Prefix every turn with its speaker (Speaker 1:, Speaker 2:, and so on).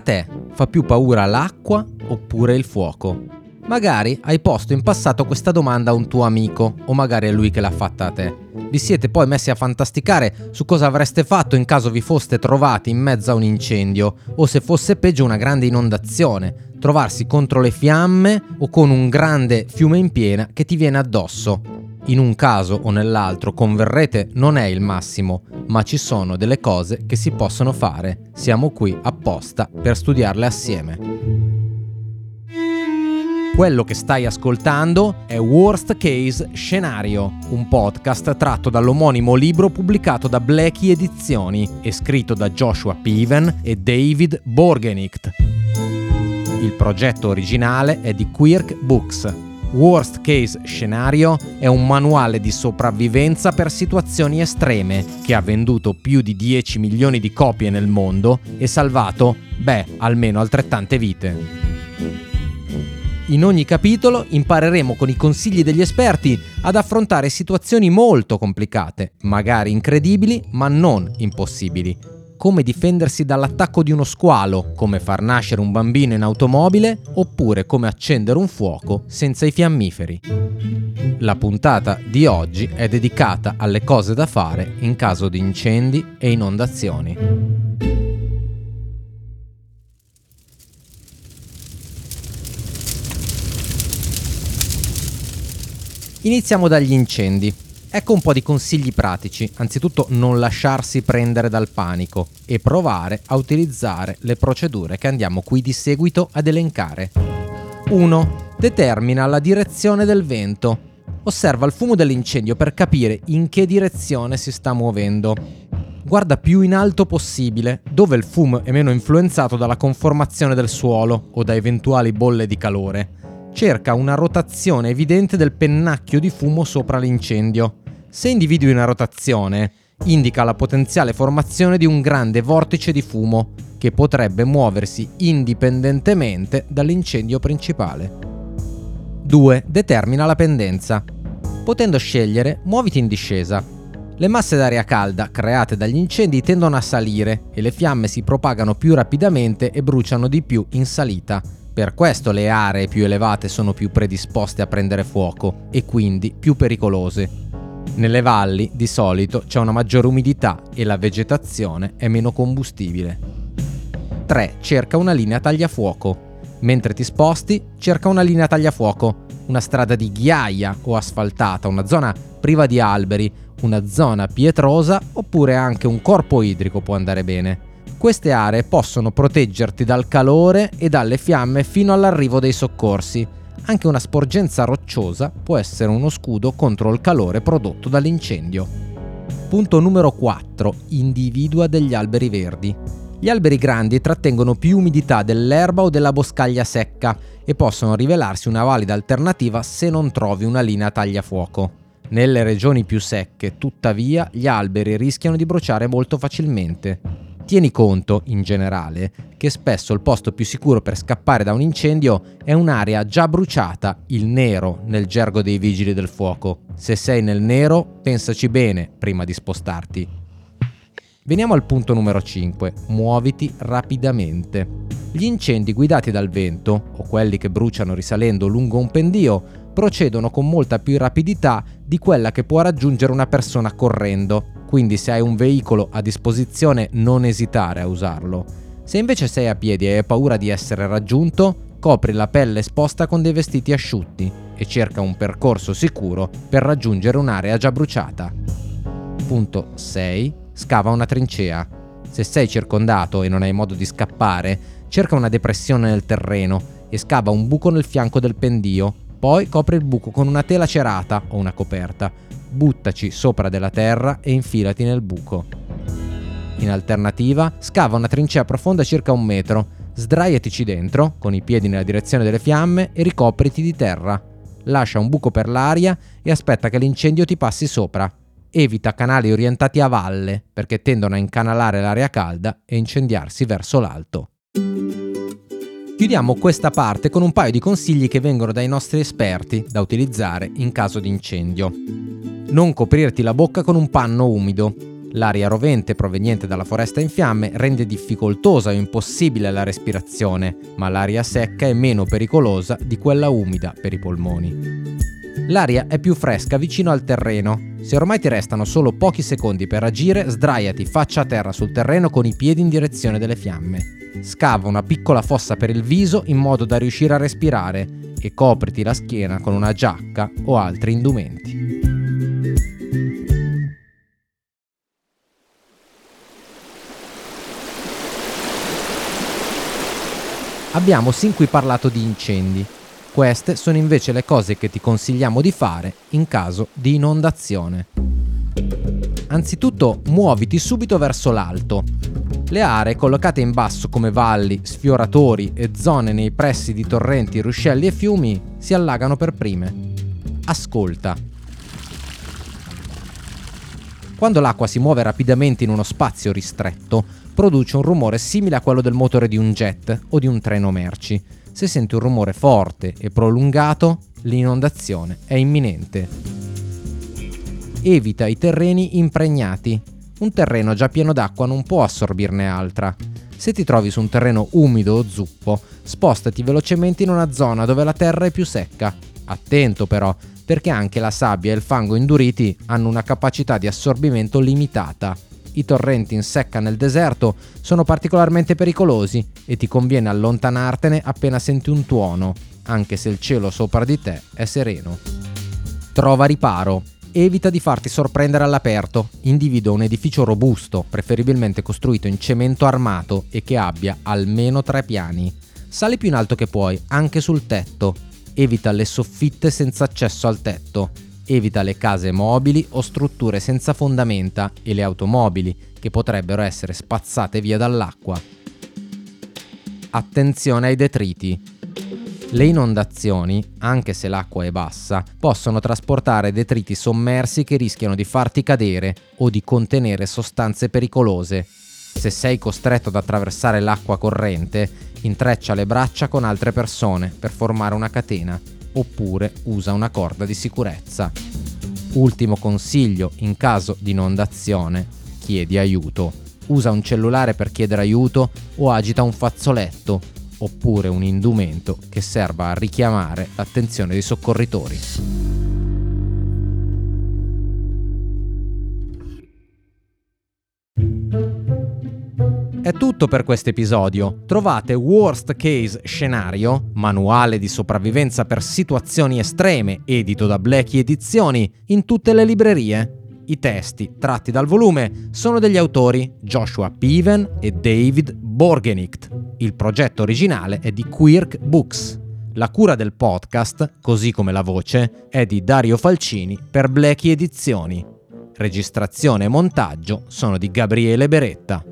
Speaker 1: Te fa più paura l'acqua oppure il fuoco? Magari hai posto in passato questa domanda a un tuo amico o magari è lui che l'ha fatta a te. Vi siete poi messi a fantasticare su cosa avreste fatto in caso vi foste trovati in mezzo a un incendio o se fosse peggio una grande inondazione, trovarsi contro le fiamme o con un grande fiume in piena che ti viene addosso. In un caso o nell'altro, converrete, non è il massimo, ma ci sono delle cose che si possono fare. Siamo qui apposta per studiarle assieme. Quello che stai ascoltando è Worst Case Scenario, un podcast tratto dall'omonimo libro pubblicato da Blackie Edizioni e scritto da Joshua Piven e David Borgenicht. Il progetto originale è di Quirk Books. Worst Case Scenario è un manuale di sopravvivenza per situazioni estreme che ha venduto più di 10 milioni di copie nel mondo e salvato, beh, almeno altrettante vite. In ogni capitolo impareremo con i consigli degli esperti ad affrontare situazioni molto complicate, magari incredibili, ma non impossibili. Come difendersi dall'attacco di uno squalo, come far nascere un bambino in automobile, oppure come accendere un fuoco senza i fiammiferi. La puntata di oggi è dedicata alle cose da fare in caso di incendi e inondazioni. Iniziamo dagli incendi. Ecco un po' di consigli pratici. Anzitutto non lasciarsi prendere dal panico e provare a utilizzare le procedure che andiamo qui di seguito ad elencare. 1. Determina la direzione del vento. Osserva il fumo dell'incendio per capire in che direzione si sta muovendo. Guarda più in alto possibile, dove il fumo è meno influenzato dalla conformazione del suolo o da eventuali bolle di calore cerca una rotazione evidente del pennacchio di fumo sopra l'incendio. Se individui una rotazione, indica la potenziale formazione di un grande vortice di fumo che potrebbe muoversi indipendentemente dall'incendio principale. 2. Determina la pendenza. Potendo scegliere, muoviti in discesa. Le masse d'aria calda create dagli incendi tendono a salire e le fiamme si propagano più rapidamente e bruciano di più in salita. Per questo le aree più elevate sono più predisposte a prendere fuoco e quindi più pericolose. Nelle valli di solito c'è una maggiore umidità e la vegetazione è meno combustibile. 3. Cerca una linea tagliafuoco. Mentre ti sposti, cerca una linea tagliafuoco, una strada di ghiaia o asfaltata, una zona priva di alberi, una zona pietrosa oppure anche un corpo idrico può andare bene. Queste aree possono proteggerti dal calore e dalle fiamme fino all'arrivo dei soccorsi. Anche una sporgenza rocciosa può essere uno scudo contro il calore prodotto dall'incendio. Punto numero 4. Individua degli alberi verdi. Gli alberi grandi trattengono più umidità dell'erba o della boscaglia secca e possono rivelarsi una valida alternativa se non trovi una linea tagliafuoco. Nelle regioni più secche, tuttavia, gli alberi rischiano di bruciare molto facilmente. Tieni conto, in generale, che spesso il posto più sicuro per scappare da un incendio è un'area già bruciata, il nero nel gergo dei vigili del fuoco. Se sei nel nero, pensaci bene prima di spostarti. Veniamo al punto numero 5. Muoviti rapidamente. Gli incendi guidati dal vento, o quelli che bruciano risalendo lungo un pendio, procedono con molta più rapidità di quella che può raggiungere una persona correndo quindi se hai un veicolo a disposizione non esitare a usarlo. Se invece sei a piedi e hai paura di essere raggiunto, copri la pelle esposta con dei vestiti asciutti e cerca un percorso sicuro per raggiungere un'area già bruciata. Punto 6. Scava una trincea. Se sei circondato e non hai modo di scappare, cerca una depressione nel terreno e scava un buco nel fianco del pendio, poi copri il buco con una tela cerata o una coperta buttaci sopra della terra e infilati nel buco. In alternativa, scava una trincea profonda circa un metro, sdraiatici dentro, con i piedi nella direzione delle fiamme e ricopriti di terra. Lascia un buco per l'aria e aspetta che l'incendio ti passi sopra. Evita canali orientati a valle, perché tendono a incanalare l'aria calda e incendiarsi verso l'alto. Chiudiamo questa parte con un paio di consigli che vengono dai nostri esperti da utilizzare in caso di incendio. Non coprirti la bocca con un panno umido. L'aria rovente proveniente dalla foresta in fiamme rende difficoltosa o impossibile la respirazione, ma l'aria secca è meno pericolosa di quella umida per i polmoni. L'aria è più fresca vicino al terreno. Se ormai ti restano solo pochi secondi per agire, sdraiati faccia a terra sul terreno con i piedi in direzione delle fiamme. Scava una piccola fossa per il viso in modo da riuscire a respirare e copriti la schiena con una giacca o altri indumenti. Abbiamo sin qui parlato di incendi. Queste sono invece le cose che ti consigliamo di fare in caso di inondazione. Anzitutto muoviti subito verso l'alto. Le aree collocate in basso come valli, sfioratori e zone nei pressi di torrenti, ruscelli e fiumi si allagano per prime. Ascolta. Quando l'acqua si muove rapidamente in uno spazio ristretto, produce un rumore simile a quello del motore di un jet o di un treno merci. Se senti un rumore forte e prolungato, l'inondazione è imminente. Evita i terreni impregnati. Un terreno già pieno d'acqua non può assorbirne altra. Se ti trovi su un terreno umido o zuppo, spostati velocemente in una zona dove la terra è più secca. Attento però, perché anche la sabbia e il fango induriti hanno una capacità di assorbimento limitata i torrenti in secca nel deserto sono particolarmente pericolosi e ti conviene allontanartene appena senti un tuono, anche se il cielo sopra di te è sereno. Trova riparo. Evita di farti sorprendere all'aperto. Individua un edificio robusto, preferibilmente costruito in cemento armato e che abbia almeno tre piani. Sali più in alto che puoi, anche sul tetto. Evita le soffitte senza accesso al tetto evita le case mobili o strutture senza fondamenta e le automobili che potrebbero essere spazzate via dall'acqua. Attenzione ai detriti. Le inondazioni, anche se l'acqua è bassa, possono trasportare detriti sommersi che rischiano di farti cadere o di contenere sostanze pericolose. Se sei costretto ad attraversare l'acqua corrente, intreccia le braccia con altre persone per formare una catena oppure usa una corda di sicurezza. Ultimo consiglio, in caso di inondazione, chiedi aiuto. Usa un cellulare per chiedere aiuto o agita un fazzoletto oppure un indumento che serva a richiamare l'attenzione dei soccorritori. È tutto per questo episodio. Trovate Worst Case Scenario, manuale di sopravvivenza per situazioni estreme, edito da Blackie Edizioni, in tutte le librerie. I testi, tratti dal volume, sono degli autori Joshua Piven e David Borgenicht. Il progetto originale è di Quirk Books. La cura del podcast, così come la voce, è di Dario Falcini per Blackie Edizioni. Registrazione e montaggio sono di Gabriele Beretta.